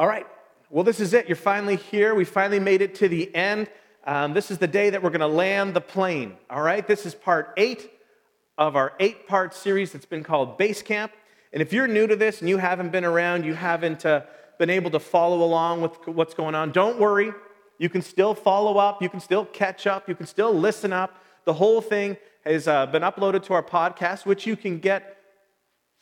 All right. Well, this is it. You're finally here. We finally made it to the end. Um, this is the day that we're going to land the plane. All right. This is part eight of our eight part series that's been called Base Camp. And if you're new to this and you haven't been around, you haven't uh, been able to follow along with what's going on, don't worry. You can still follow up. You can still catch up. You can still listen up. The whole thing has uh, been uploaded to our podcast, which you can get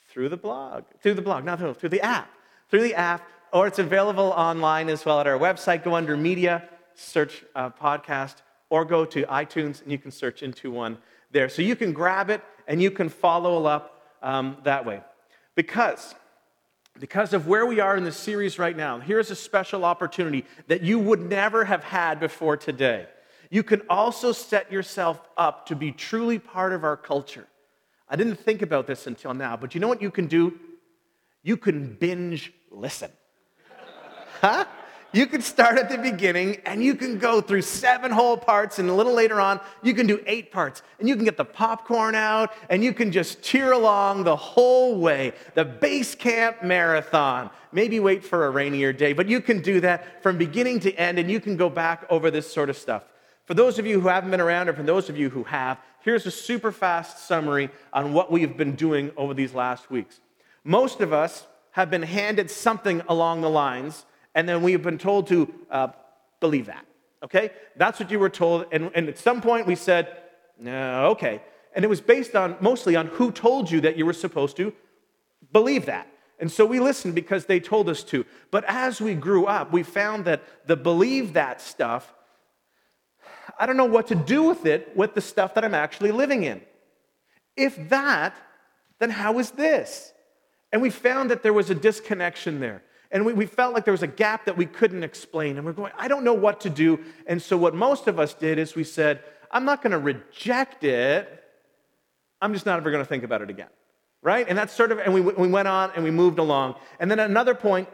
through the blog, through the blog, not through, through the app, through the app, or it's available online as well at our website. Go under media, search uh, podcast, or go to iTunes and you can search into one there. So you can grab it and you can follow up um, that way. Because because of where we are in the series right now, here's a special opportunity that you would never have had before today. You can also set yourself up to be truly part of our culture. I didn't think about this until now, but you know what you can do? You can binge listen. Huh? You can start at the beginning and you can go through seven whole parts, and a little later on, you can do eight parts. And you can get the popcorn out and you can just cheer along the whole way. The base camp marathon. Maybe wait for a rainier day, but you can do that from beginning to end and you can go back over this sort of stuff. For those of you who haven't been around, or for those of you who have, here's a super fast summary on what we've been doing over these last weeks. Most of us have been handed something along the lines and then we've been told to uh, believe that. Okay? That's what you were told. And, and at some point we said, no, okay. And it was based on mostly on who told you that you were supposed to believe that. And so we listened because they told us to. But as we grew up, we found that the believe that stuff, I don't know what to do with it with the stuff that I'm actually living in. If that, then how is this? And we found that there was a disconnection there. And we, we felt like there was a gap that we couldn't explain. And we're going, I don't know what to do. And so, what most of us did is we said, I'm not going to reject it. I'm just not ever going to think about it again. Right? And that's sort of, and we, we went on and we moved along. And then at another point,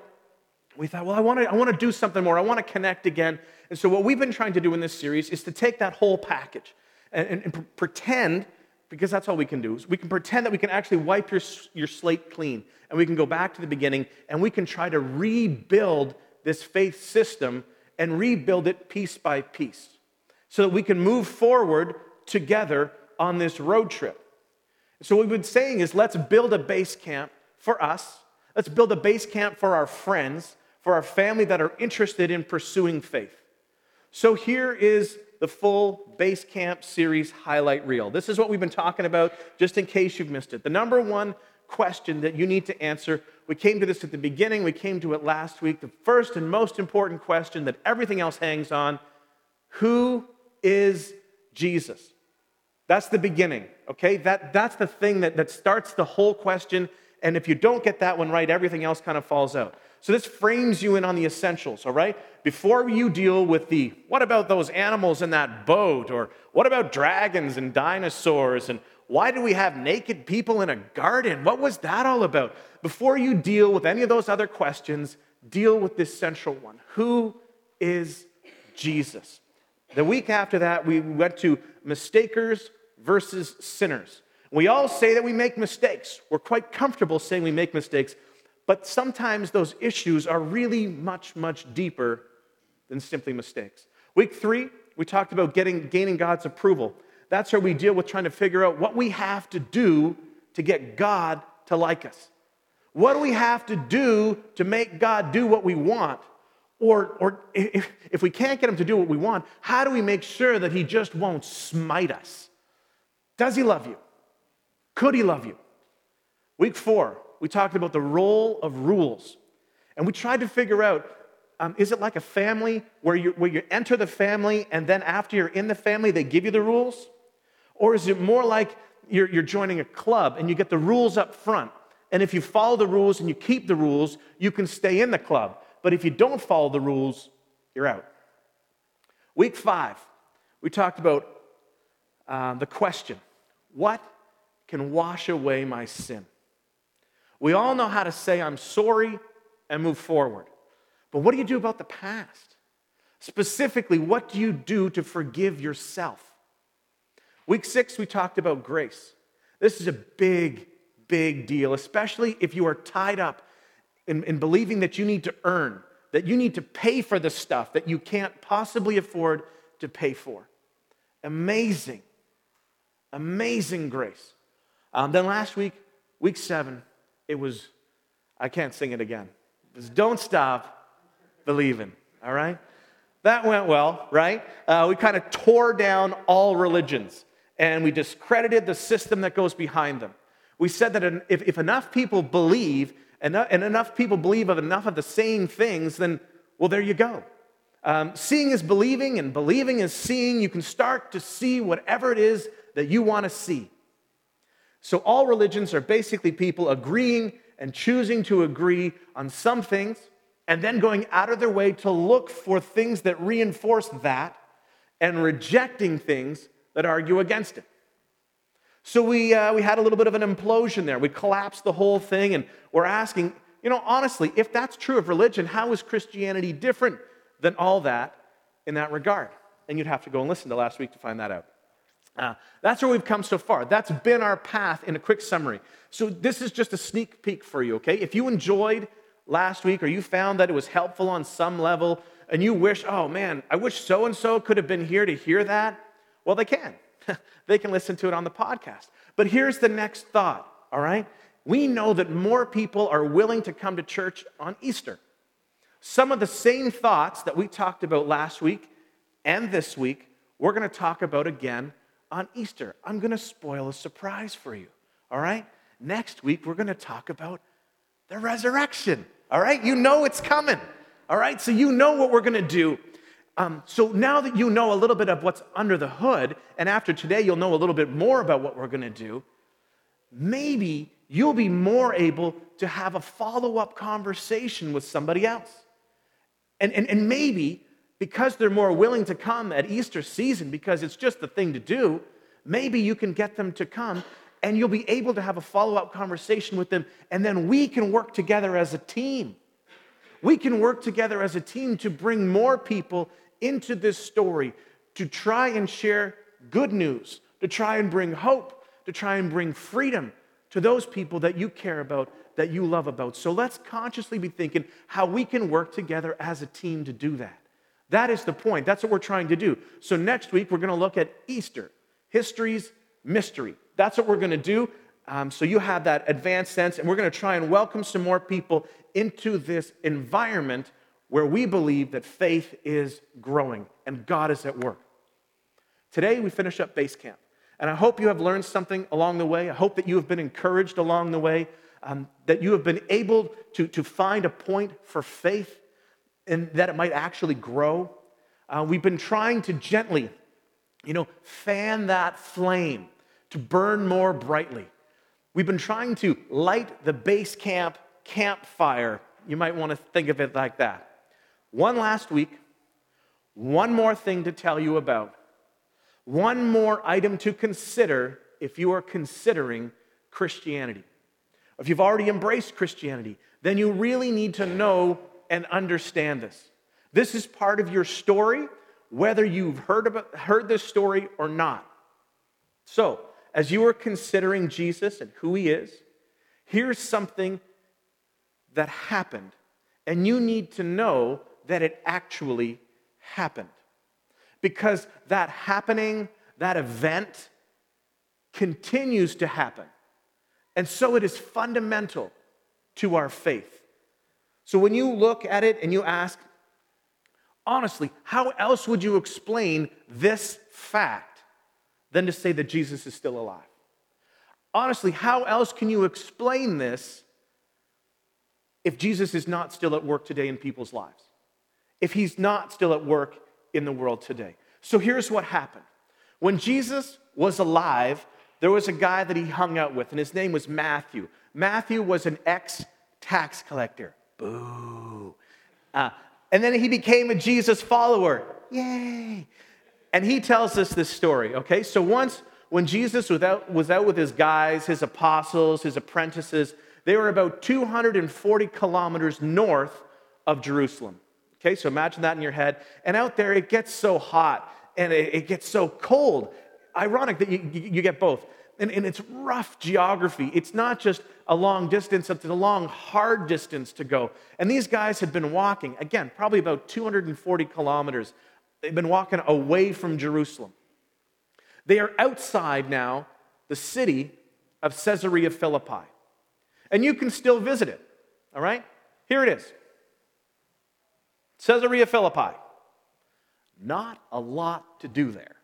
we thought, well, I want to I want to do something more. I want to connect again. And so, what we've been trying to do in this series is to take that whole package and, and, and pretend because that's all we can do. is We can pretend that we can actually wipe your, your slate clean and we can go back to the beginning and we can try to rebuild this faith system and rebuild it piece by piece so that we can move forward together on this road trip. So, what we've been saying is let's build a base camp for us, let's build a base camp for our friends, for our family that are interested in pursuing faith. So, here is the full base camp series highlight reel. This is what we've been talking about, just in case you've missed it. The number one question that you need to answer, we came to this at the beginning, we came to it last week. The first and most important question that everything else hangs on who is Jesus? That's the beginning, okay? That, that's the thing that, that starts the whole question. And if you don't get that one right, everything else kind of falls out. So this frames you in on the essentials, all right? Before you deal with the what about those animals in that boat, or what about dragons and dinosaurs, and why do we have naked people in a garden? What was that all about? Before you deal with any of those other questions, deal with this central one Who is Jesus? The week after that, we went to mistakers versus sinners. We all say that we make mistakes. We're quite comfortable saying we make mistakes, but sometimes those issues are really much, much deeper than simply mistakes. Week three, we talked about getting, gaining God's approval. That's where we deal with trying to figure out what we have to do to get God to like us. What do we have to do to make God do what we want? Or, or if, if we can't get him to do what we want, how do we make sure that he just won't smite us? Does he love you? Could he love you? Week four, we talked about the role of rules. And we tried to figure out um, is it like a family where you, where you enter the family and then after you're in the family, they give you the rules? Or is it more like you're, you're joining a club and you get the rules up front? And if you follow the rules and you keep the rules, you can stay in the club. But if you don't follow the rules, you're out. Week five, we talked about uh, the question what can wash away my sin? We all know how to say, I'm sorry, and move forward. But what do you do about the past? Specifically, what do you do to forgive yourself? Week six, we talked about grace. This is a big, big deal, especially if you are tied up in, in believing that you need to earn that you need to pay for the stuff that you can't possibly afford to pay for. Amazing, amazing grace. Um, then last week, week seven, it was, I can't sing it again. It was Don't Stop Believing, all right? That went well, right? Uh, we kind of tore down all religions and we discredited the system that goes behind them. We said that if, if enough people believe and, and enough people believe of enough of the same things, then, well, there you go. Um, seeing is believing, and believing is seeing. You can start to see whatever it is that you want to see. So, all religions are basically people agreeing and choosing to agree on some things, and then going out of their way to look for things that reinforce that and rejecting things that argue against it. So we, uh, we had a little bit of an implosion there. We collapsed the whole thing, and we're asking, you know, honestly, if that's true of religion, how is Christianity different than all that in that regard? And you'd have to go and listen to last week to find that out. Uh, that's where we've come so far. That's been our path in a quick summary. So, this is just a sneak peek for you, okay? If you enjoyed last week or you found that it was helpful on some level and you wish, oh man, I wish so and so could have been here to hear that, well, they can. they can listen to it on the podcast. But here's the next thought, all right? We know that more people are willing to come to church on Easter. Some of the same thoughts that we talked about last week and this week, we're going to talk about again on Easter. I'm going to spoil a surprise for you, all right? Next week, we're going to talk about the resurrection, all right? You know it's coming, all right? So you know what we're going to do um, so now that you know a little bit of what's under the hood, and after today you'll know a little bit more about what we're going to do, maybe you'll be more able to have a follow up conversation with somebody else. And, and, and maybe because they're more willing to come at Easter season, because it's just the thing to do, maybe you can get them to come and you'll be able to have a follow up conversation with them, and then we can work together as a team. We can work together as a team to bring more people into this story to try and share good news, to try and bring hope, to try and bring freedom to those people that you care about, that you love about. So let's consciously be thinking how we can work together as a team to do that. That is the point. That's what we're trying to do. So next week, we're going to look at Easter, history's mystery. That's what we're going to do. Um, so you have that advanced sense, and we're going to try and welcome some more people into this environment where we believe that faith is growing and God is at work. Today, we finish up base camp. And I hope you have learned something along the way. I hope that you have been encouraged along the way, um, that you have been able to, to find a point for faith and that it might actually grow. Uh, we've been trying to gently, you know, fan that flame to burn more brightly. We've been trying to light the base camp campfire. You might want to think of it like that. One last week, one more thing to tell you about, one more item to consider if you are considering Christianity. If you've already embraced Christianity, then you really need to know and understand this. This is part of your story, whether you've heard, about, heard this story or not. So, as you are considering Jesus and who he is, here's something that happened, and you need to know that it actually happened. Because that happening, that event, continues to happen. And so it is fundamental to our faith. So when you look at it and you ask, honestly, how else would you explain this fact than to say that Jesus is still alive? Honestly, how else can you explain this if Jesus is not still at work today in people's lives? if he's not still at work in the world today. So here's what happened. When Jesus was alive, there was a guy that he hung out with, and his name was Matthew. Matthew was an ex tax collector. Boo. Uh, and then he became a Jesus follower. Yay. And he tells us this story, okay? So once, when Jesus was out, was out with his guys, his apostles, his apprentices, they were about 240 kilometers north of Jerusalem. Okay, so imagine that in your head. And out there, it gets so hot and it, it gets so cold. Ironic that you, you get both. And, and it's rough geography. It's not just a long distance, it's a long, hard distance to go. And these guys had been walking, again, probably about 240 kilometers. They've been walking away from Jerusalem. They are outside now the city of Caesarea Philippi. And you can still visit it, all right? Here it is Caesarea Philippi. Not a lot to do there.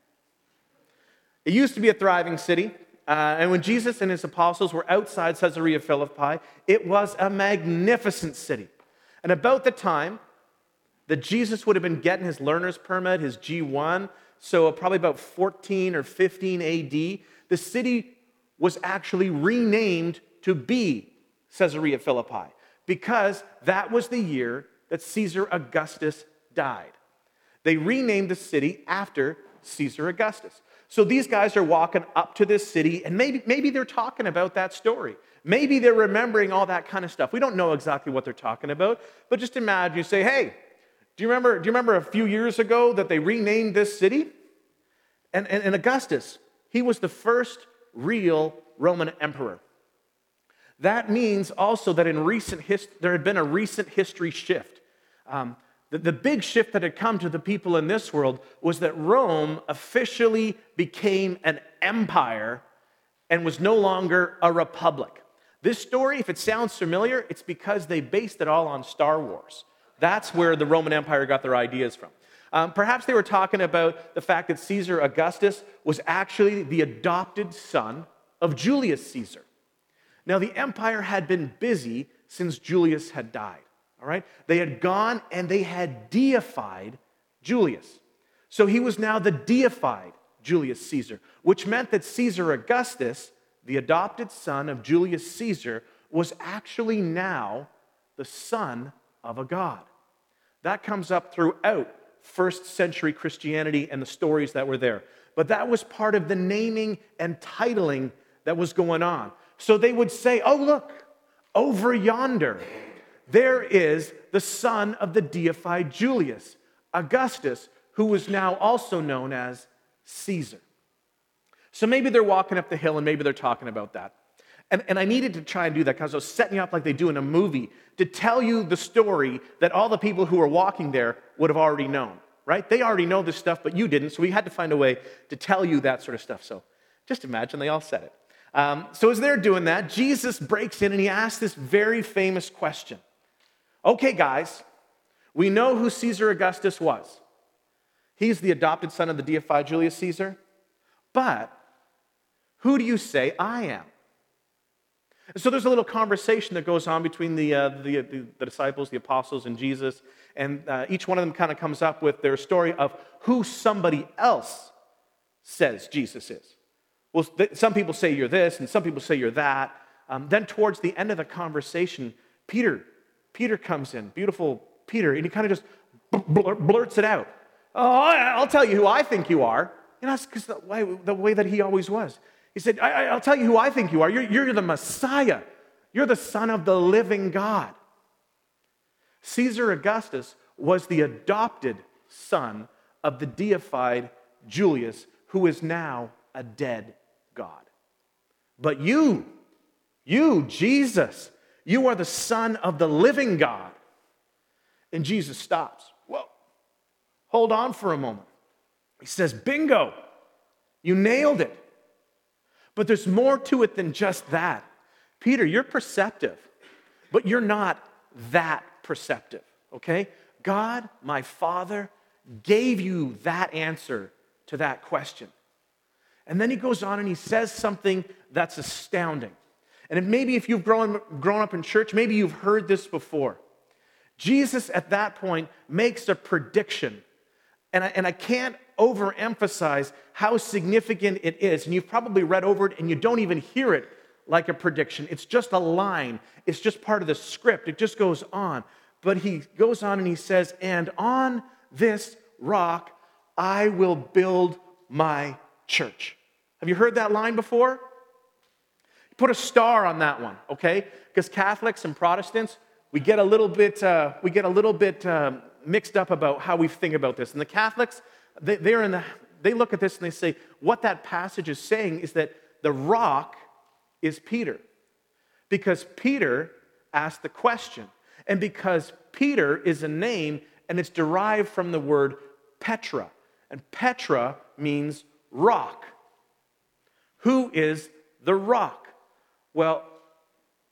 It used to be a thriving city. Uh, and when Jesus and his apostles were outside Caesarea Philippi, it was a magnificent city. And about the time that Jesus would have been getting his learner's permit, his G1, so probably about 14 or 15 AD, the city was actually renamed to be Caesarea Philippi because that was the year that Caesar Augustus died. They renamed the city after Caesar Augustus. So these guys are walking up to this city, and maybe, maybe they're talking about that story. Maybe they're remembering all that kind of stuff. We don't know exactly what they're talking about, but just imagine you say, hey, do you remember, do you remember a few years ago that they renamed this city? And, and, and Augustus, he was the first real Roman emperor. That means also that in recent history, there had been a recent history shift. Um, the, the big shift that had come to the people in this world was that Rome officially became an empire and was no longer a republic. This story, if it sounds familiar, it's because they based it all on Star Wars. That's where the Roman Empire got their ideas from. Um, perhaps they were talking about the fact that Caesar Augustus was actually the adopted son of Julius Caesar. Now, the empire had been busy since Julius had died. All right? They had gone and they had deified Julius. So he was now the deified Julius Caesar, which meant that Caesar Augustus, the adopted son of Julius Caesar, was actually now the son of a god. That comes up throughout first century Christianity and the stories that were there. But that was part of the naming and titling that was going on. So they would say, oh, look, over yonder, there is the son of the deified Julius, Augustus, who was now also known as Caesar. So maybe they're walking up the hill and maybe they're talking about that. And, and I needed to try and do that because I was setting you up like they do in a movie to tell you the story that all the people who were walking there would have already known, right? They already know this stuff, but you didn't. So we had to find a way to tell you that sort of stuff. So just imagine they all said it. Um, so as they're doing that, Jesus breaks in and he asks this very famous question Okay, guys, we know who Caesar Augustus was. He's the adopted son of the deified Julius Caesar. But who do you say I am? So there's a little conversation that goes on between the, uh, the, the, the, disciples, the apostles, and Jesus. And uh, each one of them kind of comes up with their story of who somebody else says Jesus is. Well, th- some people say you're this, and some people say you're that. Um, then, towards the end of the conversation, Peter Peter comes in, beautiful Peter, and he kind of just blurts it out. Oh, I'll tell you who I think you are. You know, because the way, the way that he always was. He said, I, will tell you who I think you are. You're, you're the Messiah. You're the Son of the living God. Caesar Augustus was the adopted son of the deified Julius, who is now a dead God. But you, you, Jesus, you are the Son of the living God. And Jesus stops. Well, hold on for a moment. He says, Bingo, you nailed it. But there's more to it than just that. Peter, you're perceptive, but you're not that perceptive, okay? God, my Father, gave you that answer to that question. And then he goes on and he says something that's astounding. And maybe if you've grown, grown up in church, maybe you've heard this before. Jesus at that point makes a prediction. And I, and I can't overemphasize how significant it is. And you've probably read over it and you don't even hear it like a prediction. It's just a line, it's just part of the script. It just goes on. But he goes on and he says, And on this rock I will build my church. Have you heard that line before? Put a star on that one, okay? Because Catholics and Protestants, we get a little bit, uh, we get a little bit uh, mixed up about how we think about this. And the Catholics, they, they're in the, they look at this and they say, what that passage is saying is that the rock is Peter. Because Peter asked the question, and because Peter is a name and it's derived from the word Petra. And Petra means rock. Who is the rock? Well,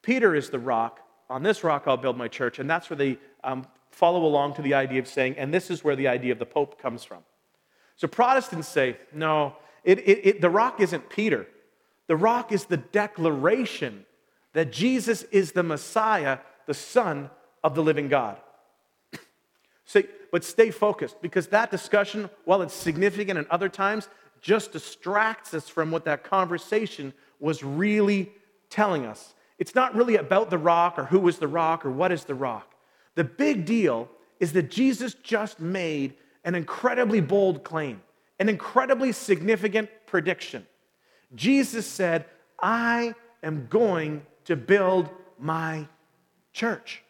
Peter is the rock. On this rock I'll build my church. And that's where they um, follow along to the idea of saying, and this is where the idea of the Pope comes from. So Protestants say, no, it, it, it, the rock isn't Peter. The rock is the declaration that Jesus is the Messiah, the Son of the living God. so, but stay focused because that discussion, while it's significant and other times, just distracts us from what that conversation was really telling us. It's not really about the rock or who is the rock or what is the rock. The big deal is that Jesus just made an incredibly bold claim, an incredibly significant prediction. Jesus said, I am going to build my church.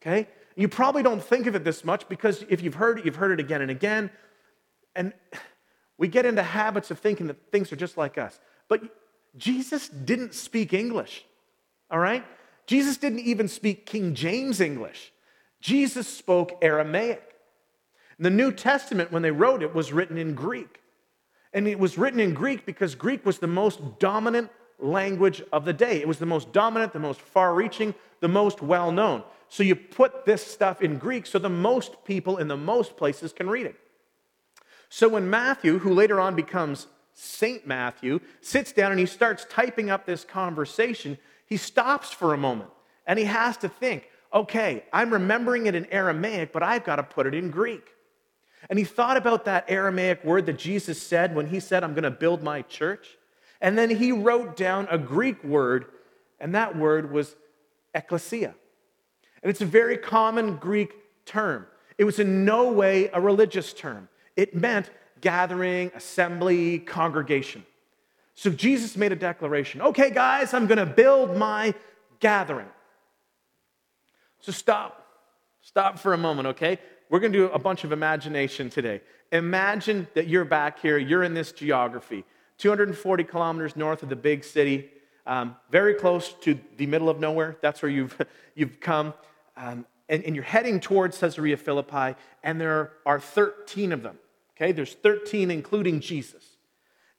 Okay? You probably don't think of it this much because if you've heard it, you've heard it again and again. And we get into habits of thinking that things are just like us. But Jesus didn't speak English, all right? Jesus didn't even speak King James English. Jesus spoke Aramaic. The New Testament, when they wrote it, was written in Greek. And it was written in Greek because Greek was the most dominant language of the day. It was the most dominant, the most far reaching, the most well known. So you put this stuff in Greek so the most people in the most places can read it. So when Matthew, who later on becomes Saint Matthew, sits down and he starts typing up this conversation, he stops for a moment and he has to think, okay, I'm remembering it in Aramaic, but I've got to put it in Greek. And he thought about that Aramaic word that Jesus said when he said, I'm going to build my church. And then he wrote down a Greek word, and that word was ecclesia. And it's a very common Greek term. It was in no way a religious term, it meant gathering, assembly, congregation. So Jesus made a declaration okay, guys, I'm going to build my gathering. So stop. Stop for a moment, okay? We're going to do a bunch of imagination today. Imagine that you're back here, you're in this geography, 240 kilometers north of the big city, um, very close to the middle of nowhere. That's where you've, you've come. Um, and, and you're heading towards Caesarea Philippi, and there are 13 of them. Okay, there's 13, including Jesus.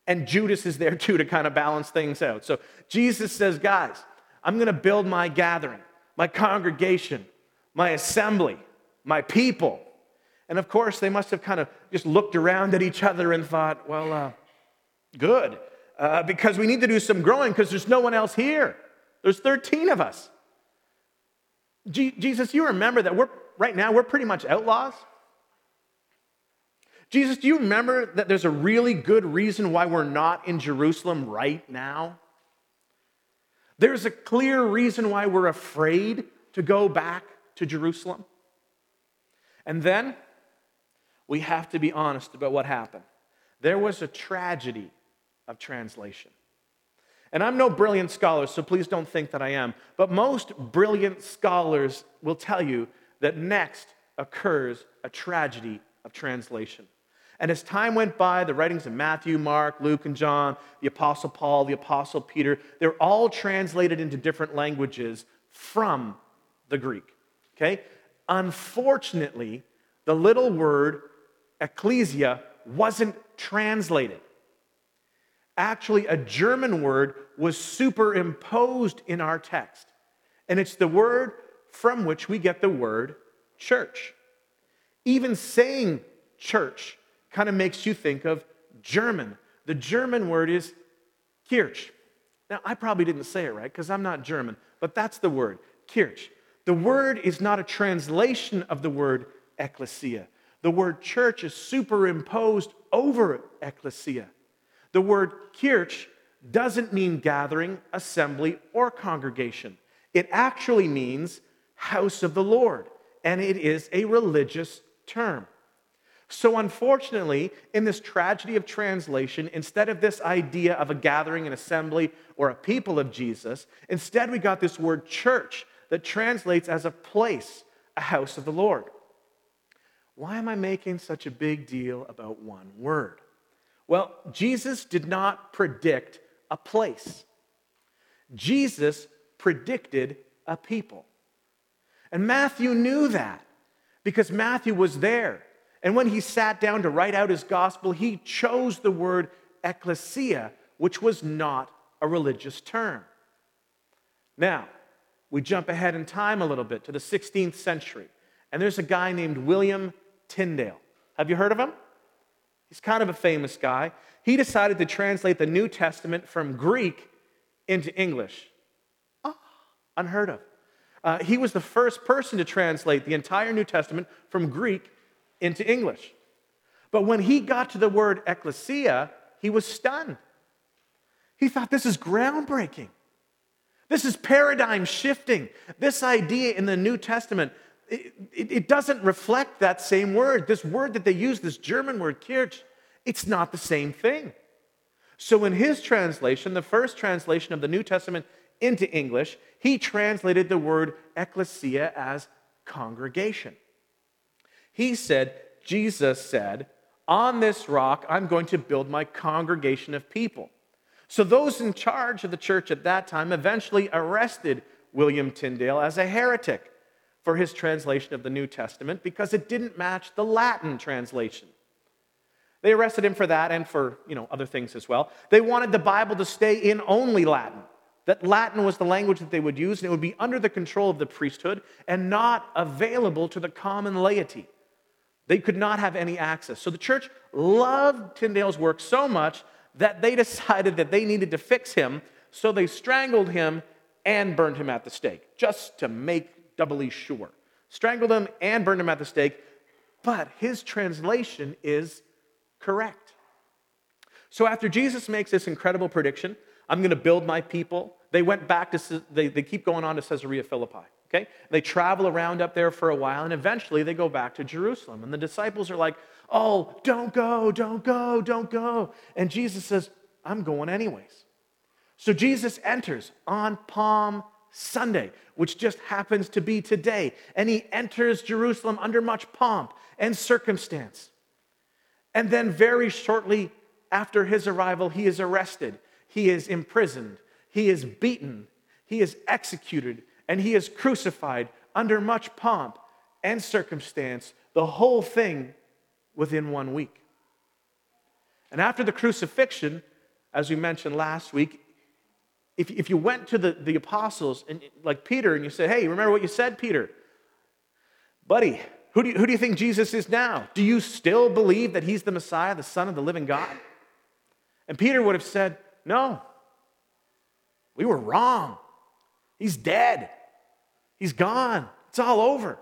And Judas is there too to kind of balance things out. So Jesus says, Guys, I'm going to build my gathering, my congregation, my assembly my people. And of course, they must have kind of just looked around at each other and thought, well, uh, good, uh, because we need to do some growing because there's no one else here. There's 13 of us. Jesus, you remember that we're right now, we're pretty much outlaws? Jesus, do you remember that there's a really good reason why we're not in Jerusalem right now? There's a clear reason why we're afraid to go back to Jerusalem. And then we have to be honest about what happened. There was a tragedy of translation. And I'm no brilliant scholar, so please don't think that I am. But most brilliant scholars will tell you that next occurs a tragedy of translation. And as time went by, the writings of Matthew, Mark, Luke, and John, the Apostle Paul, the Apostle Peter, they're all translated into different languages from the Greek. Okay? Unfortunately, the little word ecclesia wasn't translated. Actually, a German word was superimposed in our text. And it's the word from which we get the word church. Even saying church kind of makes you think of German. The German word is Kirch. Now, I probably didn't say it right because I'm not German, but that's the word, Kirch. The word is not a translation of the word ecclesia. The word church is superimposed over ecclesia. The word kirch doesn't mean gathering, assembly, or congregation. It actually means house of the Lord, and it is a religious term. So, unfortunately, in this tragedy of translation, instead of this idea of a gathering, an assembly, or a people of Jesus, instead we got this word church that translates as a place, a house of the Lord. Why am I making such a big deal about one word? Well, Jesus did not predict a place. Jesus predicted a people. And Matthew knew that because Matthew was there. And when he sat down to write out his gospel, he chose the word ecclesia, which was not a religious term. Now, we jump ahead in time a little bit to the 16th century, and there's a guy named William Tyndale. Have you heard of him? He's kind of a famous guy. He decided to translate the New Testament from Greek into English. Oh, unheard of. Uh, he was the first person to translate the entire New Testament from Greek into English. But when he got to the word ecclesia, he was stunned. He thought, this is groundbreaking. This is paradigm shifting. This idea in the New Testament, it, it, it, doesn't reflect that same word. This word that they use, this German word, kirch, it's not the same thing. So, in his translation, the first translation of the New Testament into English, he translated the word ecclesia as congregation. He said, Jesus said, On this rock I'm going to build my congregation of people. So those in charge of the church at that time eventually arrested William Tyndale as a heretic for his translation of the New Testament because it didn't match the Latin translation. They arrested him for that and for, you know, other things as well. They wanted the Bible to stay in only Latin. That Latin was the language that they would use and it would be under the control of the priesthood and not available to the common laity. They could not have any access. So the church loved Tyndale's work so much that they decided that they needed to fix him, so they strangled him and burned him at the stake, just to make doubly sure. Strangled him and burned him at the stake, but his translation is correct. So after Jesus makes this incredible prediction, I'm going to build my people, they went back to, they, they keep going on to Caesarea Philippi. Okay? They travel around up there for a while, and eventually they go back to Jerusalem. And the disciples are like, Oh, don't go, don't go, don't go. And Jesus says, I'm going anyways. So Jesus enters on Palm Sunday, which just happens to be today. And he enters Jerusalem under much pomp and circumstance. And then, very shortly after his arrival, he is arrested, he is imprisoned, he is beaten, he is executed, and he is crucified under much pomp and circumstance. The whole thing within one week. And after the crucifixion, as we mentioned last week, if, if you went to the, the apostles, and like Peter, and you said, Hey, remember what you said, Peter? Buddy, who do, you, who do you think Jesus is now? Do you still believe that he's the Messiah, the Son of the living God? And Peter would have said, No, we were wrong. He's dead, he's gone, it's all over.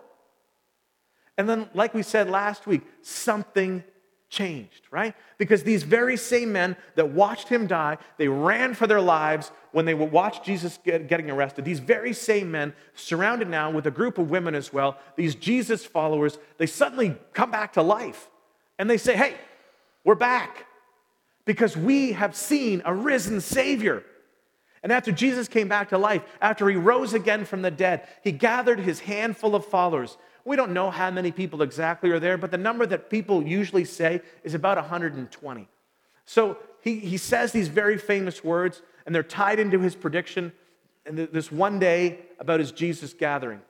And then, like we said last week, something changed, right? Because these very same men that watched him die, they ran for their lives when they watched Jesus get, getting arrested. These very same men, surrounded now with a group of women as well, these Jesus followers, they suddenly come back to life. And they say, hey, we're back because we have seen a risen Savior. And after Jesus came back to life, after he rose again from the dead, he gathered his handful of followers we don't know how many people exactly are there, but the number that people usually say is about 120. So he, he says these very famous words, and they're tied into his prediction and this one day about his Jesus gathering.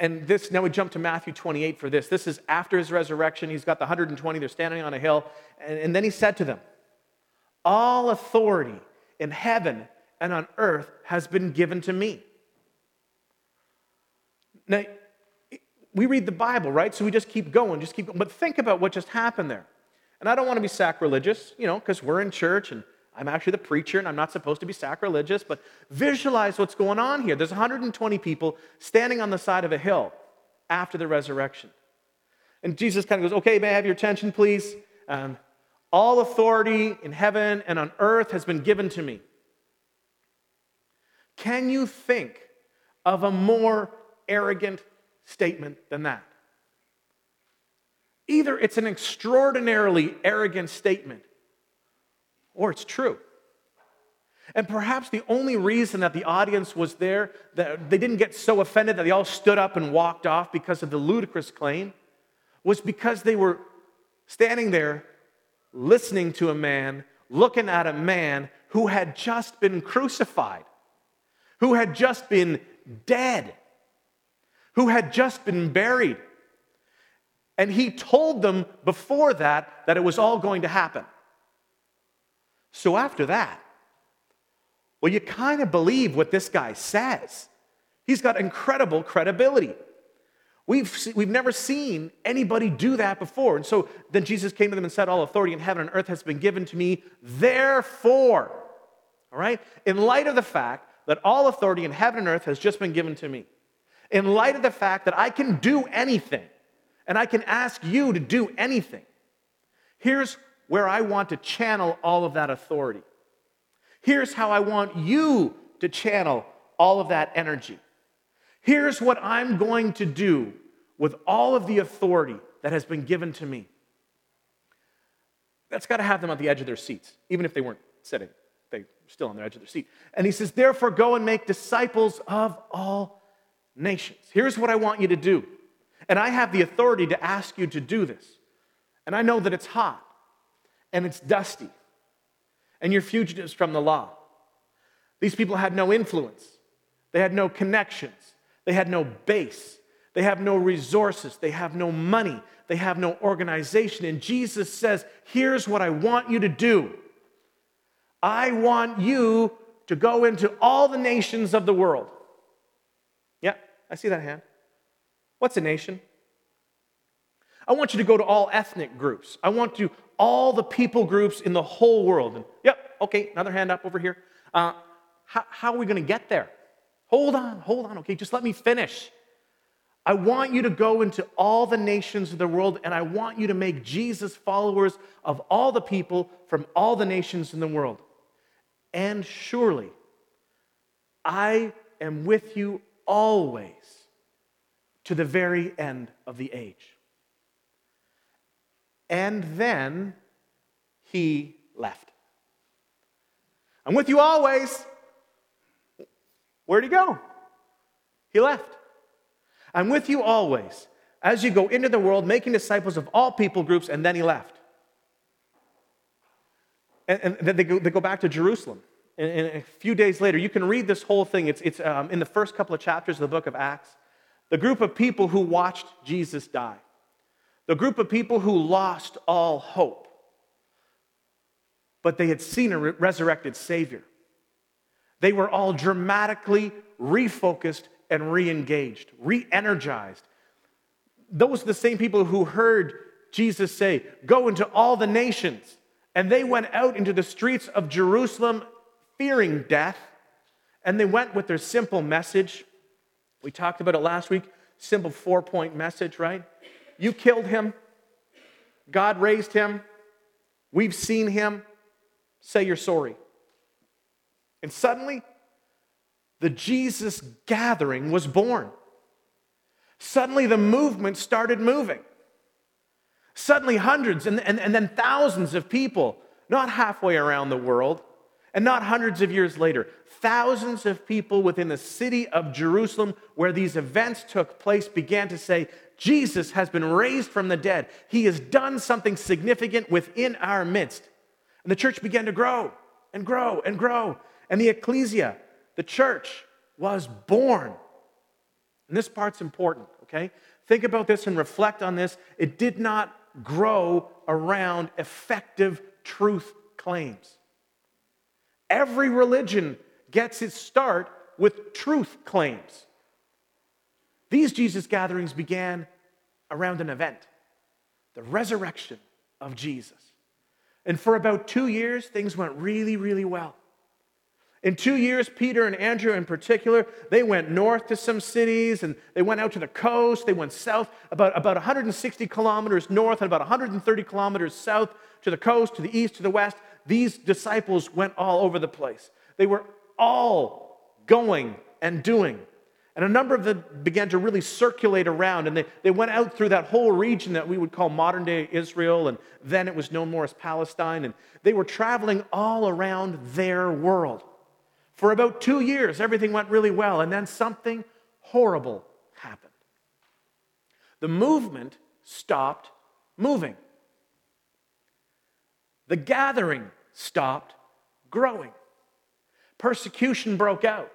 And this, now we jump to Matthew 28 for this. This is after his resurrection. He's got the 120, they're standing on a hill. And, and then he said to them, All authority in heaven and on earth has been given to me. Now, we read the Bible, right? So we just keep going, just keep going. But think about what just happened there. And I don't want to be sacrilegious, you know, because we're in church and I'm actually the preacher and I'm not supposed to be sacrilegious, but visualize what's going on here. There's 120 people standing on the side of a hill after the resurrection. And Jesus kind of goes, Okay, may I have your attention, please? Um, all authority in heaven and on earth has been given to me. Can you think of a more arrogant statement than that. Either it's an extraordinarily arrogant statement or it's true. And perhaps the only reason that the audience was there, that they didn't get so offended that they all stood up and walked off because of the ludicrous claim, was because they were standing there listening to a man, looking at a man who had just been crucified, who had just been dead, who had just been buried. And he told them before that that it was all going to happen. So after that, well, you kind of believe what this guy says. He's got incredible credibility. We've, we've never seen anybody do that before. And so then Jesus came to them and said, All authority in heaven and earth has been given to me. Therefore, all right, in light of the fact that all authority in heaven and earth has just been given to me, in light of the fact that I can do anything and I can ask you to do anything, here's where I want to channel all of that authority. Here's how I want you to channel all of that energy. Here's what I'm going to do with all of the authority that has been given to me. That's got to have them on the edge of their seats, even if they weren't sitting. They're still on the edge of their seat. And he says, Therefore, go and make disciples of all nations. Here's what I want you to do. And I have the authority to ask you to do this. And I know that it's hot and it's dusty, and you're fugitives from the law. These people had no influence, they had no connections. They had no base. They have no resources. They have no money. They have no organization. And Jesus says, Here's what I want you to do I want you to go into all the nations of the world. Yeah, I see that hand. What's a nation? I want you to go to all ethnic groups. I want to all the people groups in the whole world. And, yep, okay, another hand up over here. Uh, how, how are we going to get there? Hold on, hold on, okay, just let me finish. I want you to go into all the nations of the world, and I want you to make Jesus followers of all the people from all the nations in the world. And surely, I am with you always to the very end of the age. And then he left. I'm with you always Where'd he go? He left. I'm with you always as you go into the world, making disciples of all people groups, and then he left. And, and then they go, they go back to Jerusalem. And, and, a few days later, you can read this whole thing. It's, it's um, in the first couple of chapters of the book of Acts. The group of people who watched Jesus die, the group of people who lost all hope, but they had seen a re- resurrected Savior. They were all dramatically refocused and re engaged, re energized. Those are the same people who heard Jesus say, Go into all the nations. And they went out into the streets of Jerusalem fearing death. And they went with their simple message. We talked about it last week. Simple four point message, right? You killed him. God raised him. We've seen him. Say you're sorry. And suddenly, the Jesus gathering was born. Suddenly, the movement started moving. Suddenly, hundreds and, and, and then thousands of people, not halfway around the world, and not hundreds of years later, thousands of people within the city of Jerusalem where these events took place began to say, Jesus has been raised from the dead. He has done something significant within our midst. And the church began to grow and grow and grow and the ecclesia, the church, was born. And this part's important, okay? Think about this and reflect on this. It did not grow around effective truth claims. Every religion gets its start with truth claims. These Jesus gatherings began around an event the resurrection of Jesus. And for about two years, things went really, really well. In two years, Peter and Andrew in particular, they went north to some cities and they went out to the coast. They went south, about, about 160 kilometers north and about 130 kilometers south to the coast, to the east, to the west. These disciples went all over the place. They were all going and doing. And a number of them began to really circulate around, and they, they went out through that whole region that we would call modern day Israel, and then it was known more as Palestine. And they were traveling all around their world. For about two years, everything went really well, and then something horrible happened. The movement stopped moving, the gathering stopped growing. Persecution broke out.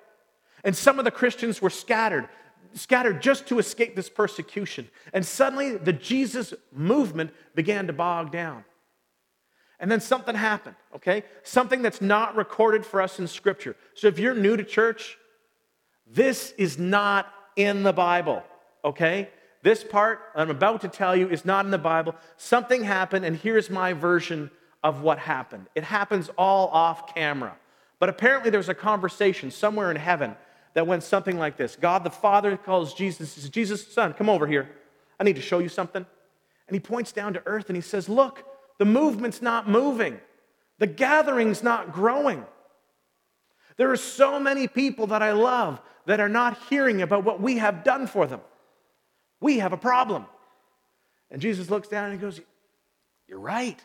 And some of the Christians were scattered, scattered just to escape this persecution. And suddenly the Jesus movement began to bog down. And then something happened, okay? Something that's not recorded for us in Scripture. So if you're new to church, this is not in the Bible, okay? This part I'm about to tell you is not in the Bible. Something happened, and here's my version of what happened. It happens all off camera. But apparently, there's a conversation somewhere in heaven that went something like this God the Father calls Jesus, says, Jesus, son, come over here. I need to show you something. And he points down to earth and he says, Look, the movement's not moving, the gathering's not growing. There are so many people that I love that are not hearing about what we have done for them. We have a problem. And Jesus looks down and he goes, You're right.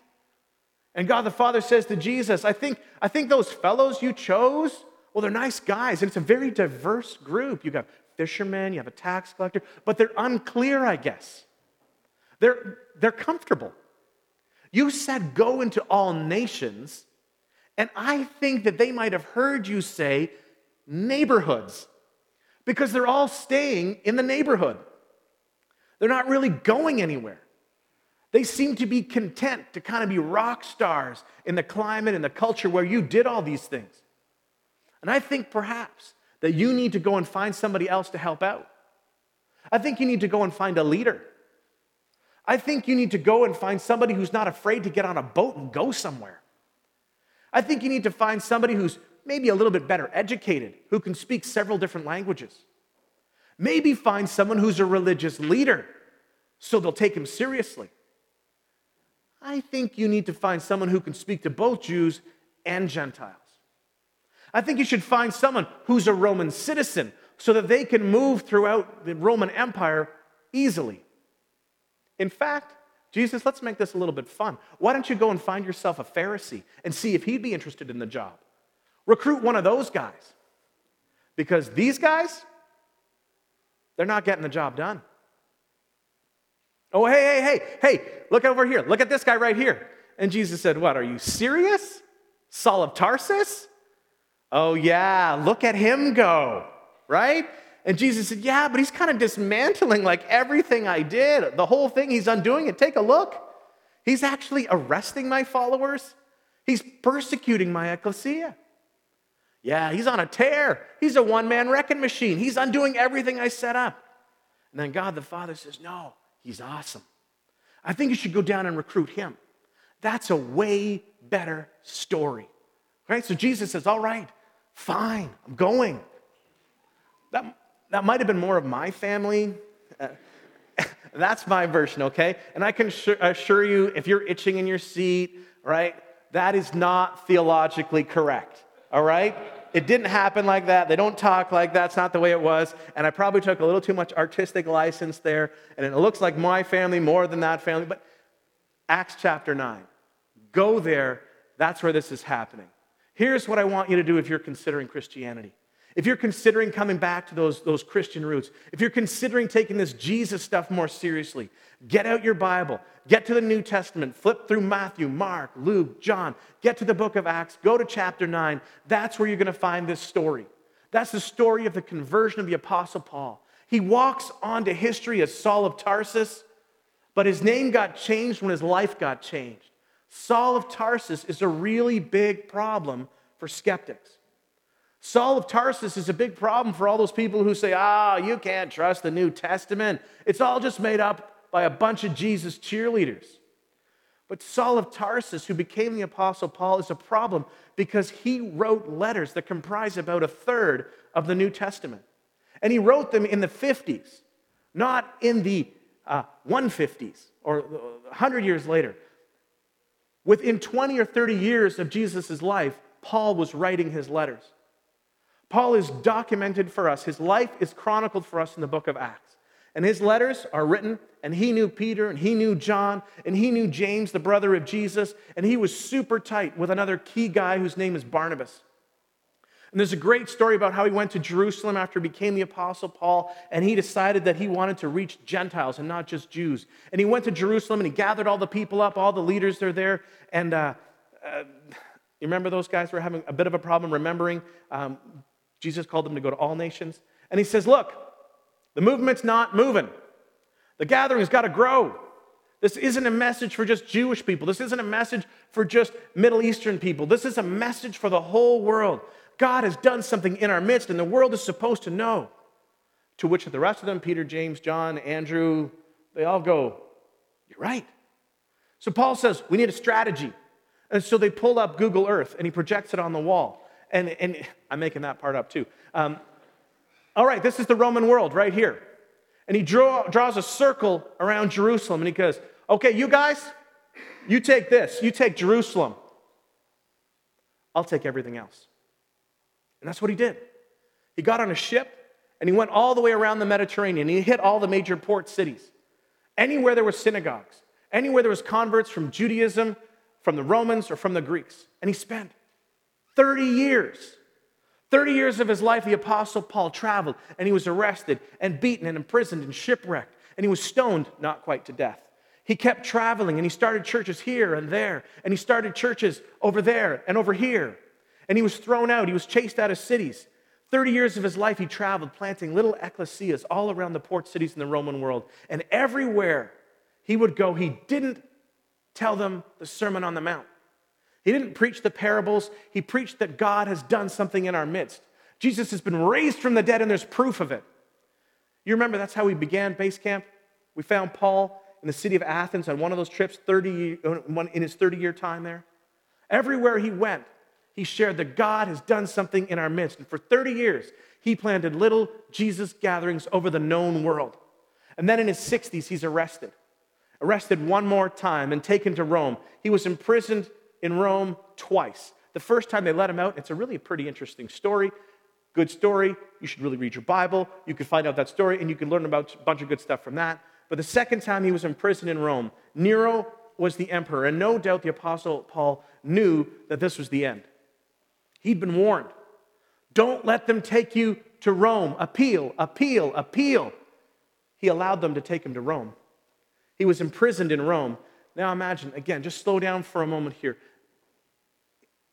And God the Father says to Jesus, I think, I think those fellows you chose, well, they're nice guys, and it's a very diverse group. You got fishermen, you have a tax collector, but they're unclear, I guess. They're, they're comfortable. You said, Go into all nations, and I think that they might have heard you say neighborhoods because they're all staying in the neighborhood. They're not really going anywhere. They seem to be content to kind of be rock stars in the climate and the culture where you did all these things. And I think perhaps that you need to go and find somebody else to help out. I think you need to go and find a leader. I think you need to go and find somebody who's not afraid to get on a boat and go somewhere. I think you need to find somebody who's maybe a little bit better educated, who can speak several different languages. Maybe find someone who's a religious leader so they'll take him seriously. I think you need to find someone who can speak to both Jews and Gentiles. I think you should find someone who's a Roman citizen so that they can move throughout the Roman Empire easily. In fact, Jesus, let's make this a little bit fun. Why don't you go and find yourself a Pharisee and see if he'd be interested in the job? Recruit one of those guys. Because these guys, they're not getting the job done. Oh, hey, hey, hey, hey, look over here. Look at this guy right here. And Jesus said, What, are you serious? Saul of Tarsus? Oh, yeah, look at him go, right? And Jesus said, Yeah, but he's kind of dismantling like everything I did. The whole thing, he's undoing it. Take a look. He's actually arresting my followers, he's persecuting my ecclesia. Yeah, he's on a tear. He's a one man wrecking machine. He's undoing everything I set up. And then God the Father says, No, He's awesome. I think you should go down and recruit him. That's a way better story. Right? So Jesus says, All right, fine, I'm going. That, that might have been more of my family. Uh, that's my version, okay? And I can assure you, if you're itching in your seat, right, that is not theologically correct, all right? It didn't happen like that. They don't talk like that. It's not the way it was. And I probably took a little too much artistic license there. And it looks like my family more than that family. But Acts chapter 9. Go there. That's where this is happening. Here's what I want you to do if you're considering Christianity. If you're considering coming back to those, those Christian roots, if you're considering taking this Jesus stuff more seriously, get out your Bible, get to the New Testament, flip through Matthew, Mark, Luke, John, get to the book of Acts, go to chapter 9. That's where you're going to find this story. That's the story of the conversion of the Apostle Paul. He walks on to history as Saul of Tarsus, but his name got changed when his life got changed. Saul of Tarsus is a really big problem for skeptics. Saul of Tarsus is a big problem for all those people who say, ah, oh, you can't trust the New Testament. It's all just made up by a bunch of Jesus cheerleaders. But Saul of Tarsus, who became the Apostle Paul, is a problem because he wrote letters that comprise about a third of the New Testament. And he wrote them in the 50s, not in the uh, 150s or 100 years later. Within 20 or 30 years of Jesus' life, Paul was writing his letters. Paul is documented for us. His life is chronicled for us in the book of Acts. And his letters are written, and he knew Peter, and he knew John, and he knew James, the brother of Jesus, and he was super tight with another key guy whose name is Barnabas. And there's a great story about how he went to Jerusalem after he became the Apostle Paul, and he decided that he wanted to reach Gentiles and not just Jews. And he went to Jerusalem and he gathered all the people up, all the leaders are there, and uh, uh, You remember those guys were having a bit of a problem remembering? Um, Jesus called them to go to all nations. And he says, Look, the movement's not moving. The gathering's got to grow. This isn't a message for just Jewish people. This isn't a message for just Middle Eastern people. This is a message for the whole world. God has done something in our midst, and the world is supposed to know. To which the rest of them, Peter, James, John, Andrew, they all go, You're right. So Paul says, We need a strategy. And so they pull up Google Earth and he projects it on the wall. And, and I'm making that part up too. Um, all right, this is the Roman world right here. And he draw, draws a circle around Jerusalem and he goes, Okay, you guys, you take this, you take Jerusalem. I'll take everything else. And that's what he did. He got on a ship and he went all the way around the Mediterranean. He hit all the major port cities. Anywhere there were synagogues, anywhere there was converts from Judaism, from the Romans, or from the Greeks. And he spent 30 years. 30 years of his life, the Apostle Paul traveled and he was arrested and beaten and imprisoned and shipwrecked. And he was stoned, not quite to death. He kept traveling and he started churches here and there. And he started churches over there and over here. And he was thrown out. He was chased out of cities. 30 years of his life, he traveled planting little ecclesias all around the port cities in the Roman world. And everywhere he would go, he didn't tell them the Sermon on the Mount. He didn't preach the parables, he preached that God has done something in our midst. Jesus has been raised from the dead, and there's proof of it. You remember that's how we began base camp? We found Paul in the city of Athens on one of those trips 30, uh, in his 30 year time there. Everywhere he went, he shared that God has done something in our midst. And for 30 years, he planted little Jesus gatherings over the known world. And then in his 60s, he's arrested. Arrested one more time and taken to Rome. He was imprisoned in Rome twice. The first time they let him out, it's a really pretty interesting story. Good story. You should really read your Bible. You could find out that story and you can learn about a bunch of good stuff from that. But the second time he was in prison in Rome, Nero was the emperor. And no doubt the Apostle Paul knew that this was the end. He'd been warned. Don't let them take you to Rome. Appeal, appeal, appeal. He allowed them to take him to Rome. He was imprisoned in Rome. Now imagine, again, just slow down for a moment here.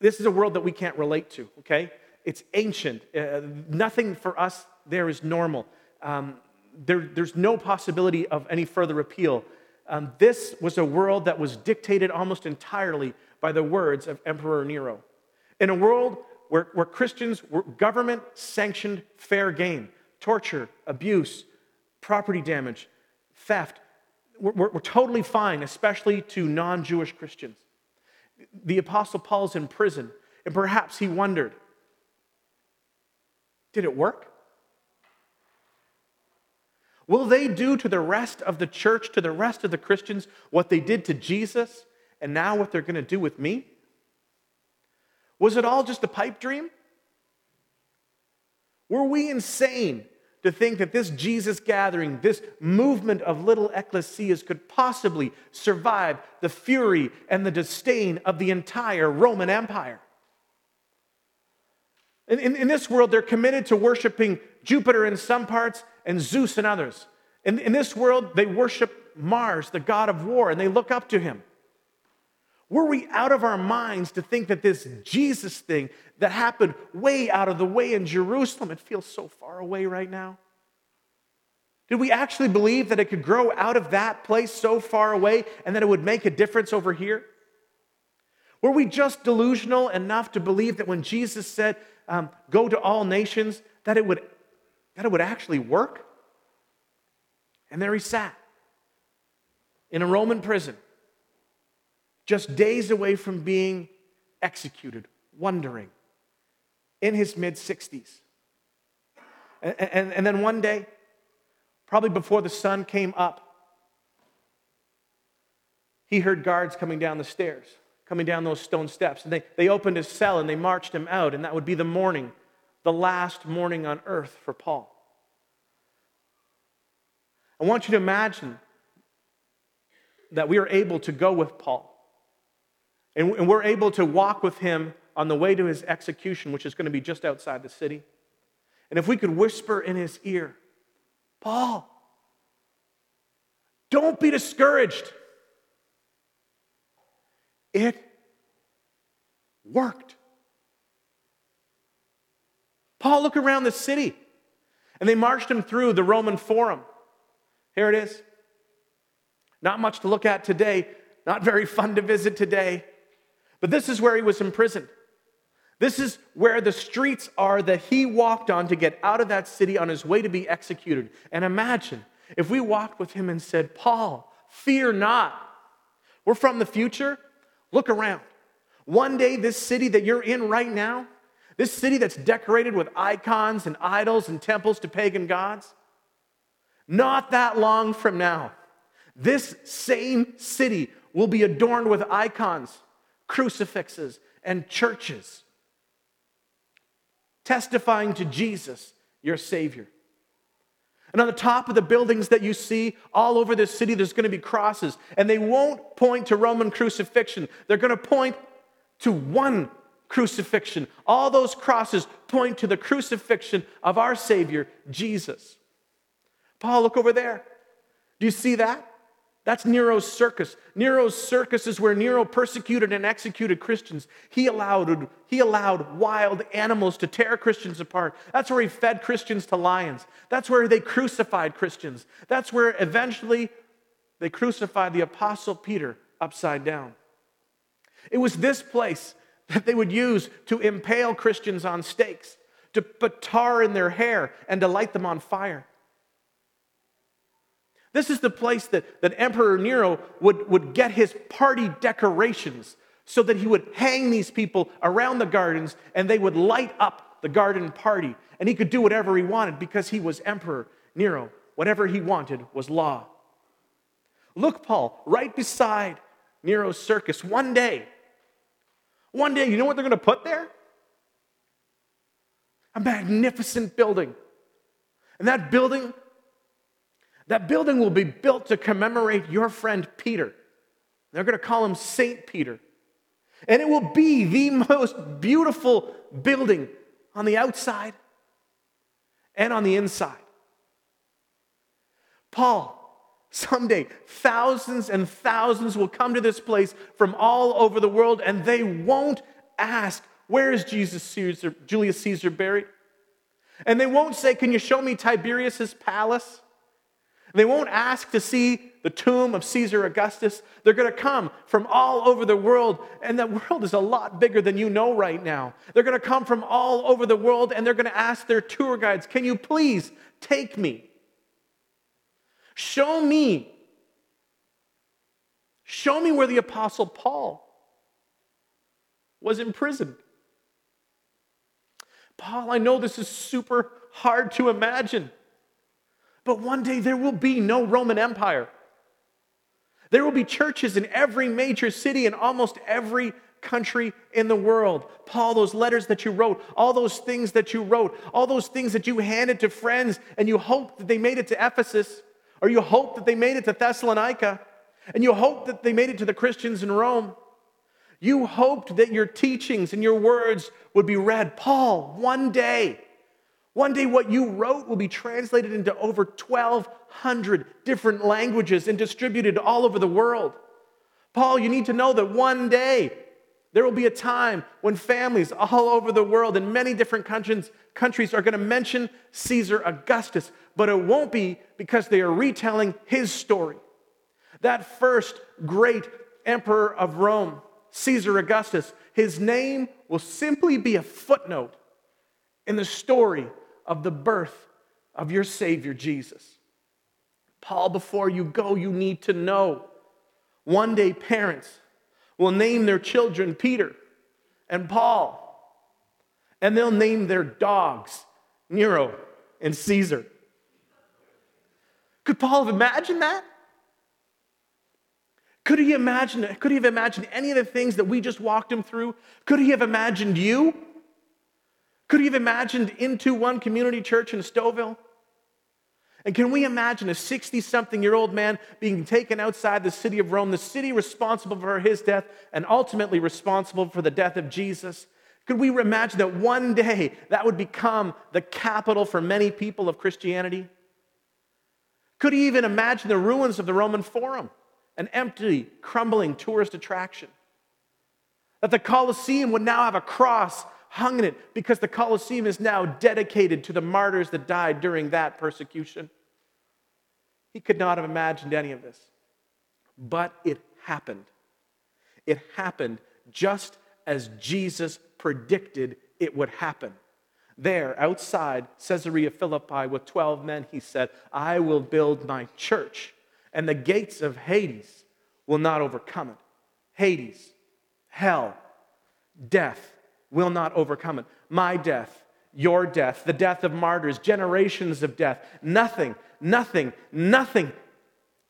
This is a world that we can't relate to, okay? It's ancient. Uh, nothing for us there is normal. Um, there, there's no possibility of any further appeal. Um, this was a world that was dictated almost entirely by the words of Emperor Nero. In a world where, where Christians were government sanctioned fair game, torture, abuse, property damage, theft, we're, we're totally fine, especially to non Jewish Christians. The Apostle Paul's in prison, and perhaps he wondered did it work? Will they do to the rest of the church, to the rest of the Christians, what they did to Jesus, and now what they're going to do with me? Was it all just a pipe dream? Were we insane to think that this Jesus gathering, this movement of little ecclesias could possibly survive the fury and the disdain of the entire Roman Empire? In, in, in, this world, they're committed to worshiping Jupiter in some parts and Zeus in others. In, in this world, they worship Mars, the god of war, and they look up to him. Were we out of our minds to think that this Jesus thing that happened way out of the way in Jerusalem, it feels so far away right now? Did we actually believe that it could grow out of that place so far away and that it would make a difference over here? Were we just delusional enough to believe that when Jesus said, um, go to all nations, that it, would, that it would actually work? And there he sat in a Roman prison just days away from being executed, wondering, in his mid 60s. And, and, and, then one day, probably before the sun came up, he heard guards coming down the stairs, coming down those stone steps. And they, they opened his cell and they marched him out, and that would be the morning, the last morning on earth for Paul. I want you to imagine that we are able to go with Paul and we're able to walk with him on the way to his execution, which is going to be just outside the city. And if we could whisper in his ear, Paul, don't be discouraged. It worked. Paul, look around the city. And they marched him through the Roman Forum. Here it is. Not much to look at today, not very fun to visit today. But this is where he was imprisoned. This is where the streets are that he walked on to get out of that city on his way to be executed. And imagine if we walked with him and said, Paul, fear not. We're from the future. Look around. One day, this city that you're in right now, this city that's decorated with icons and idols and temples to pagan gods, not that long from now, this same city will be adorned with icons, crucifixes, and churches, testifying to Jesus, your Savior. And on the top of the buildings that you see all over this city, there's going to be crosses. And they won't point to Roman crucifixion, they're going to point to one crucifixion. All those crosses point to the crucifixion of our Savior, Jesus. Paul, look over there. Do you see that? That's Nero's circus. Nero's circus is where Nero persecuted and executed Christians. He allowed, he allowed wild animals to tear Christians apart. That's where he fed Christians to lions. That's where they crucified Christians. That's where eventually they crucified the Apostle Peter upside down. It was this place that they would use to impale Christians on stakes, to put tar in their hair, and to light them on fire. This is the place that, that Emperor Nero would, would get his party decorations so that he would hang these people around the gardens and they would light up the garden party. And he could do whatever he wanted because he was Emperor Nero. Whatever he wanted was law. Look, Paul, right beside Nero's circus, one day, one day, you know what they're going to put there? A magnificent building. And that building that building will be built to commemorate your friend Peter. They're going to call him Saint Peter. And it will be the most beautiful building on the outside and on the inside. Paul, someday thousands and thousands will come to this place from all over the world and they won't ask, Where is Jesus Caesar, Julius Caesar buried? And they won't say, Can you show me Tiberius's palace? They won't ask to see the tomb of Caesar Augustus. They're going to come from all over the world, and that world is a lot bigger than you know right now. They're going to come from all over the world, and they're going to ask their tour guides, Can you please take me? Show me. Show me where the Apostle Paul was imprisoned. Paul, I know this is super hard to imagine. But one day there will be no Roman Empire. There will be churches in every major city in almost every country in the world. Paul, those letters that you wrote, all those things that you wrote, all those things that you handed to friends, and you hoped that they made it to Ephesus, or you hoped that they made it to Thessalonica, and you hoped that they made it to the Christians in Rome. You hoped that your teachings and your words would be read. Paul, one day, one day, what you wrote will be translated into over 1,200 different languages and distributed all over the world. Paul, you need to know that one day there will be a time when families all over the world in many different countries, countries are going to mention Caesar Augustus, but it won't be because they are retelling his story. That first great emperor of Rome, Caesar Augustus, his name will simply be a footnote in the story of the birth of your Savior, Jesus. Paul, before you go, you need to know one day parents will name their children Peter and Paul, and they'll name their dogs Nero and Caesar. Could Paul have imagined that? Could he imagine Could he have imagined any of the things that we just walked him through? Could he have imagined you? Could you have imagined into one community church in Stouffville? And can we imagine a 60 something year old man being taken outside the city of Rome, the city responsible for his death and ultimately responsible for the death of Jesus? Could we imagine that one day that would become the capital for many people of Christianity? Could he even imagine the ruins of the Roman Forum, an empty, crumbling tourist attraction? That the Colosseum would now have a cross hung in it because the Colosseum is now dedicated to the martyrs that died during that persecution. He could not have imagined any of this. But it happened. It happened just as Jesus predicted it would happen. There, outside Caesarea Philippi, with 12 men, he said, I will build my church, and the gates of Hades will not overcome it. Hades, hell, death will not overcome it. My death, your death, the death of martyrs, generations of death, nothing, nothing, nothing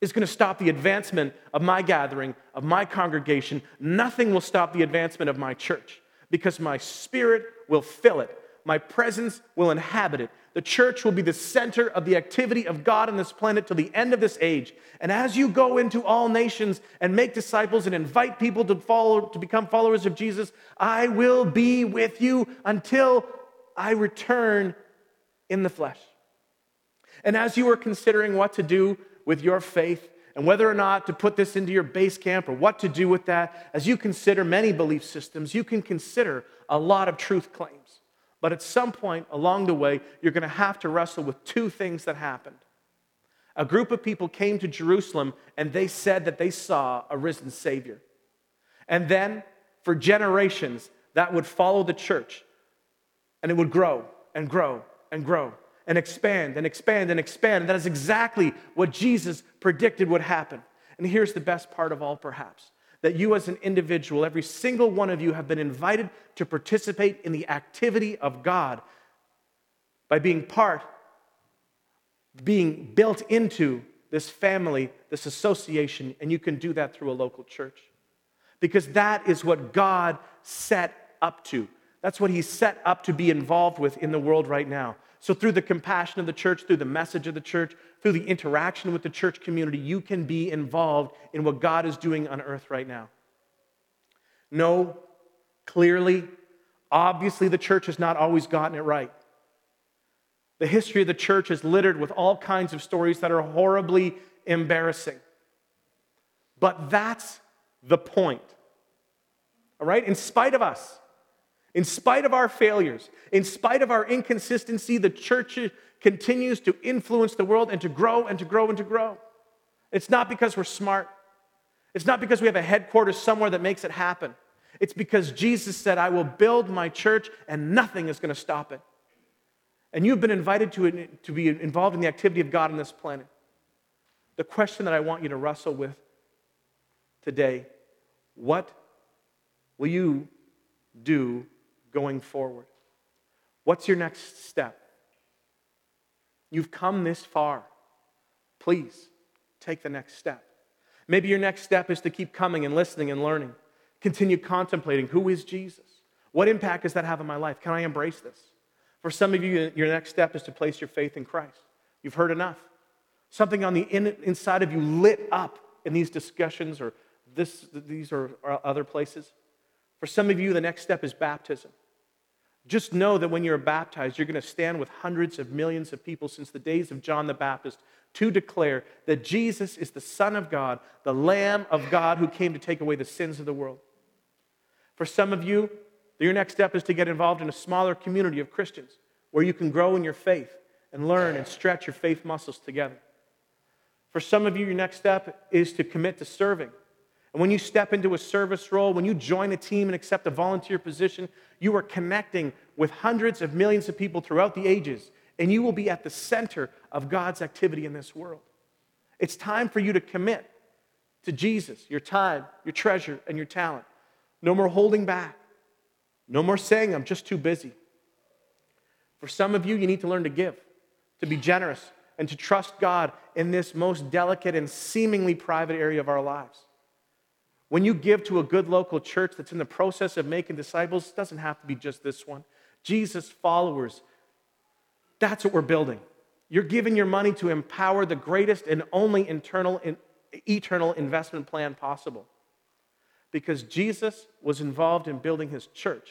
is going to stop the advancement of my gathering, of my congregation. Nothing will stop the advancement of my church because my spirit will fill it. My presence will inhabit it. The church will be the center of the activity of God on this planet till the end of this age. And as you go into all nations and make disciples and invite people to follow to become followers of Jesus, I will be with you until I return in the flesh. And as you are considering what to do with your faith and whether or not to put this into your base camp or what to do with that, as you consider many belief systems, you can consider a lot of truth claims. But at some point along the way, you're going to have to wrestle with two things that happened. A group of people came to Jerusalem and they said that they saw a risen Savior. And then, for generations, that would follow the church and it would grow and grow and grow and expand and expand and expand. And that is exactly what Jesus predicted would happen. And here's the best part of all, perhaps that you, as an individual, every single one of you, have been invited to participate in the activity of God by being part, being built into this family, this association, and you can do that through a local church. Because that is what God set up to. That's what He set up to be involved with in the world right now. So, through the compassion of the church, through the message of the church, through the interaction with the church community, you can be involved in what God is doing on earth right now. No, clearly, obviously, the church has not always gotten it right. The history of the church is littered with all kinds of stories that are horribly embarrassing. But that's the point. All right? In spite of us, in spite of our failures, in spite of our inconsistency, the church continues to influence the world and to grow and to grow and to grow. It's not because we're smart. It's not because we have a headquarters somewhere that makes it happen. It's because Jesus said, I will build my church and nothing is going to stop it. And you've been invited to, to be involved in the activity of God on this planet. The question that I want you to wrestle with today what will you do going forward? What's your next step? You've come this far. Please take the next step. Maybe your next step is to keep coming and listening and learning. Continue contemplating who is Jesus? What impact does that have on my life? Can I embrace this? For some of you, your next step is to place your faith in Christ. You've heard enough. Something on the in, inside of you lit up in these discussions or this, these or, or other places. For some of you, the next step is baptism. Just know that when you're baptized, you're going to stand with hundreds of millions of people since the days of John the Baptist to declare that Jesus is the Son of God, the Lamb of God who came to take away the sins of the world. For some of you, your next step is to get involved in a smaller community of Christians where you can grow in your faith and learn and stretch your faith muscles together. For some of you, your next step is to commit to serving and when you step into a service role, when you join a team and accept a volunteer position, you are connecting with hundreds of millions of people throughout the ages, and you will be at the center of God's activity in this world. It's time for you to commit to Jesus, your time, your treasure, and your talent. No more holding back. No more saying, I'm just too busy. For some of you, you need to learn to give, to be generous, and to trust God in this most delicate and seemingly private area of our lives. When you give to a good local church that's in the process of making disciples, it doesn't have to be just this one. Jesus followers, that's what we're building. You're giving your money to empower the greatest and only internal, eternal investment plan possible. Because Jesus was involved in building his church,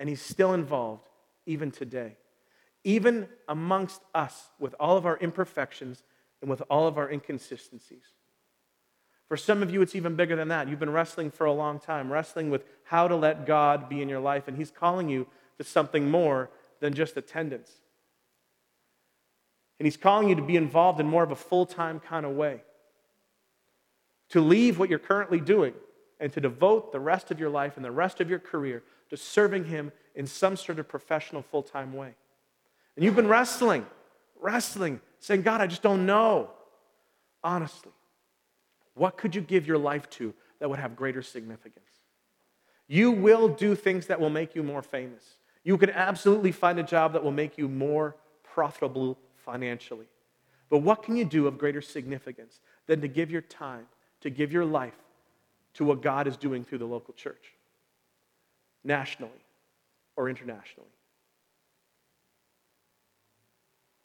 and he's still involved even today. Even amongst us, with all of our imperfections and with all of our inconsistencies. For some of you, it's even bigger than that. You've been wrestling for a long time, wrestling with how to let God be in your life, and He's calling you to something more than just attendance. And He's calling you to be involved in more of a full time kind of way, to leave what you're currently doing and to devote the rest of your life and the rest of your career to serving Him in some sort of professional full time way. And you've been wrestling, wrestling, saying, God, I just don't know. Honestly, what could you give your life to that would have greater significance? You will do things that will make you more famous. You can absolutely find a job that will make you more profitable financially. But what can you do of greater significance than to give your time, to give your life to what God is doing through the local church, nationally or internationally?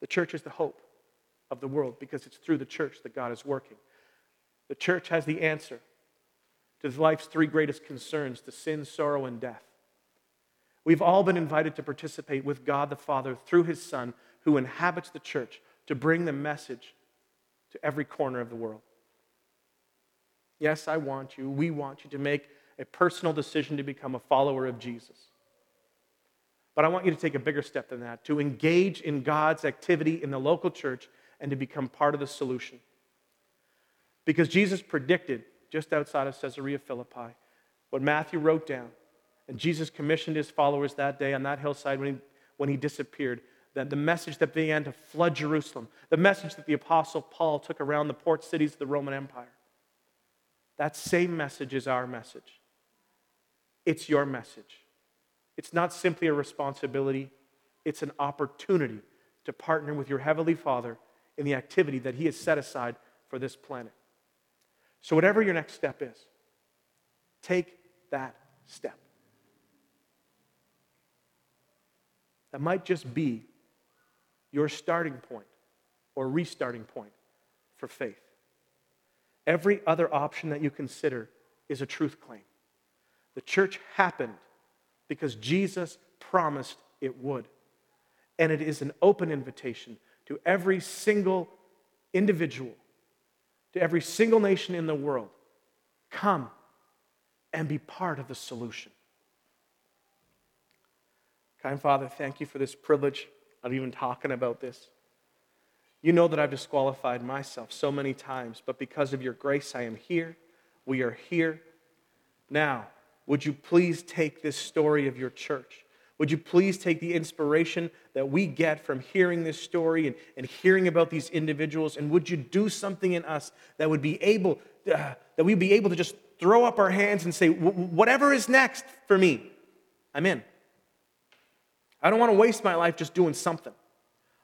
The church is the hope of the world because it's through the church that God is working. The church has the answer to life's three greatest concerns to sin, sorrow, and death. We've all been invited to participate with God the Father through his Son, who inhabits the church, to bring the message to every corner of the world. Yes, I want you, we want you to make a personal decision to become a follower of Jesus. But I want you to take a bigger step than that, to engage in God's activity in the local church and to become part of the solution. Because Jesus predicted just outside of Caesarea Philippi what Matthew wrote down. And Jesus commissioned his followers that day on that hillside when he, when he disappeared. That the message that began to flood Jerusalem, the message that the Apostle Paul took around the port cities of the Roman Empire, that same message is our message. It's your message. It's not simply a responsibility, it's an opportunity to partner with your Heavenly Father in the activity that He has set aside for this planet. So, whatever your next step is, take that step. That might just be your starting point or restarting point for faith. Every other option that you consider is a truth claim. The church happened because Jesus promised it would. And it is an open invitation to every single individual, to every single nation in the world come and be part of the solution. Kind Father, thank you for this privilege of even talking about this. You know that I've disqualified myself so many times, but because of your grace, I am here. We are here. Now, would you please take this story of your church? Would you please take the inspiration that we get from hearing this story and, and hearing about these individuals, and would you do something in us that would be able, uh, that we'd be able to just throw up our hands and say, whatever is next for me, I'm in. I don't want to waste my life just doing something.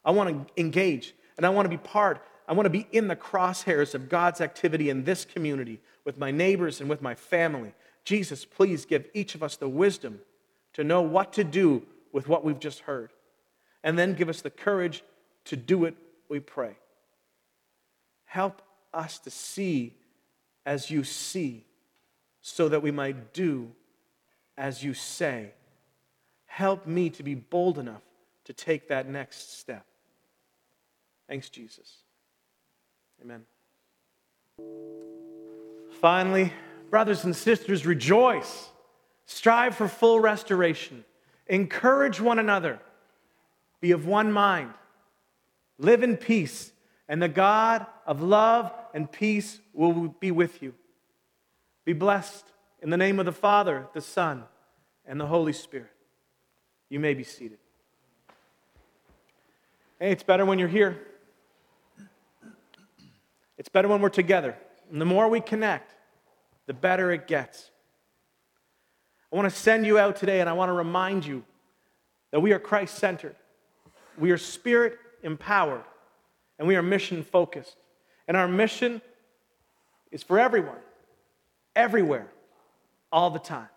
I want to engage and I want to be part. I want to be in the crosshairs of God's activity in this community with my neighbors and with my family. Jesus, please give each of us the wisdom to know what to do with what we've just heard. And then give us the courage to do it, we pray. Help us to see as you see so that we might do as you say Help me to be bold enough to take that next step. Thanks, Jesus. Amen. Finally, brothers and sisters, rejoice. Strive for full restoration. Encourage one another. Be of one mind. Live in peace, and the God of love and peace will be with you. Be blessed in the name of the Father, the Son, and the Holy Spirit. You may be seated. Hey, it's better when you're here. It's better when we're together. And the more we connect, the better it gets. I want to send you out today and I want to remind you that we are Christ centered, we are spirit empowered, and we are mission focused. And our mission is for everyone, everywhere, all the time.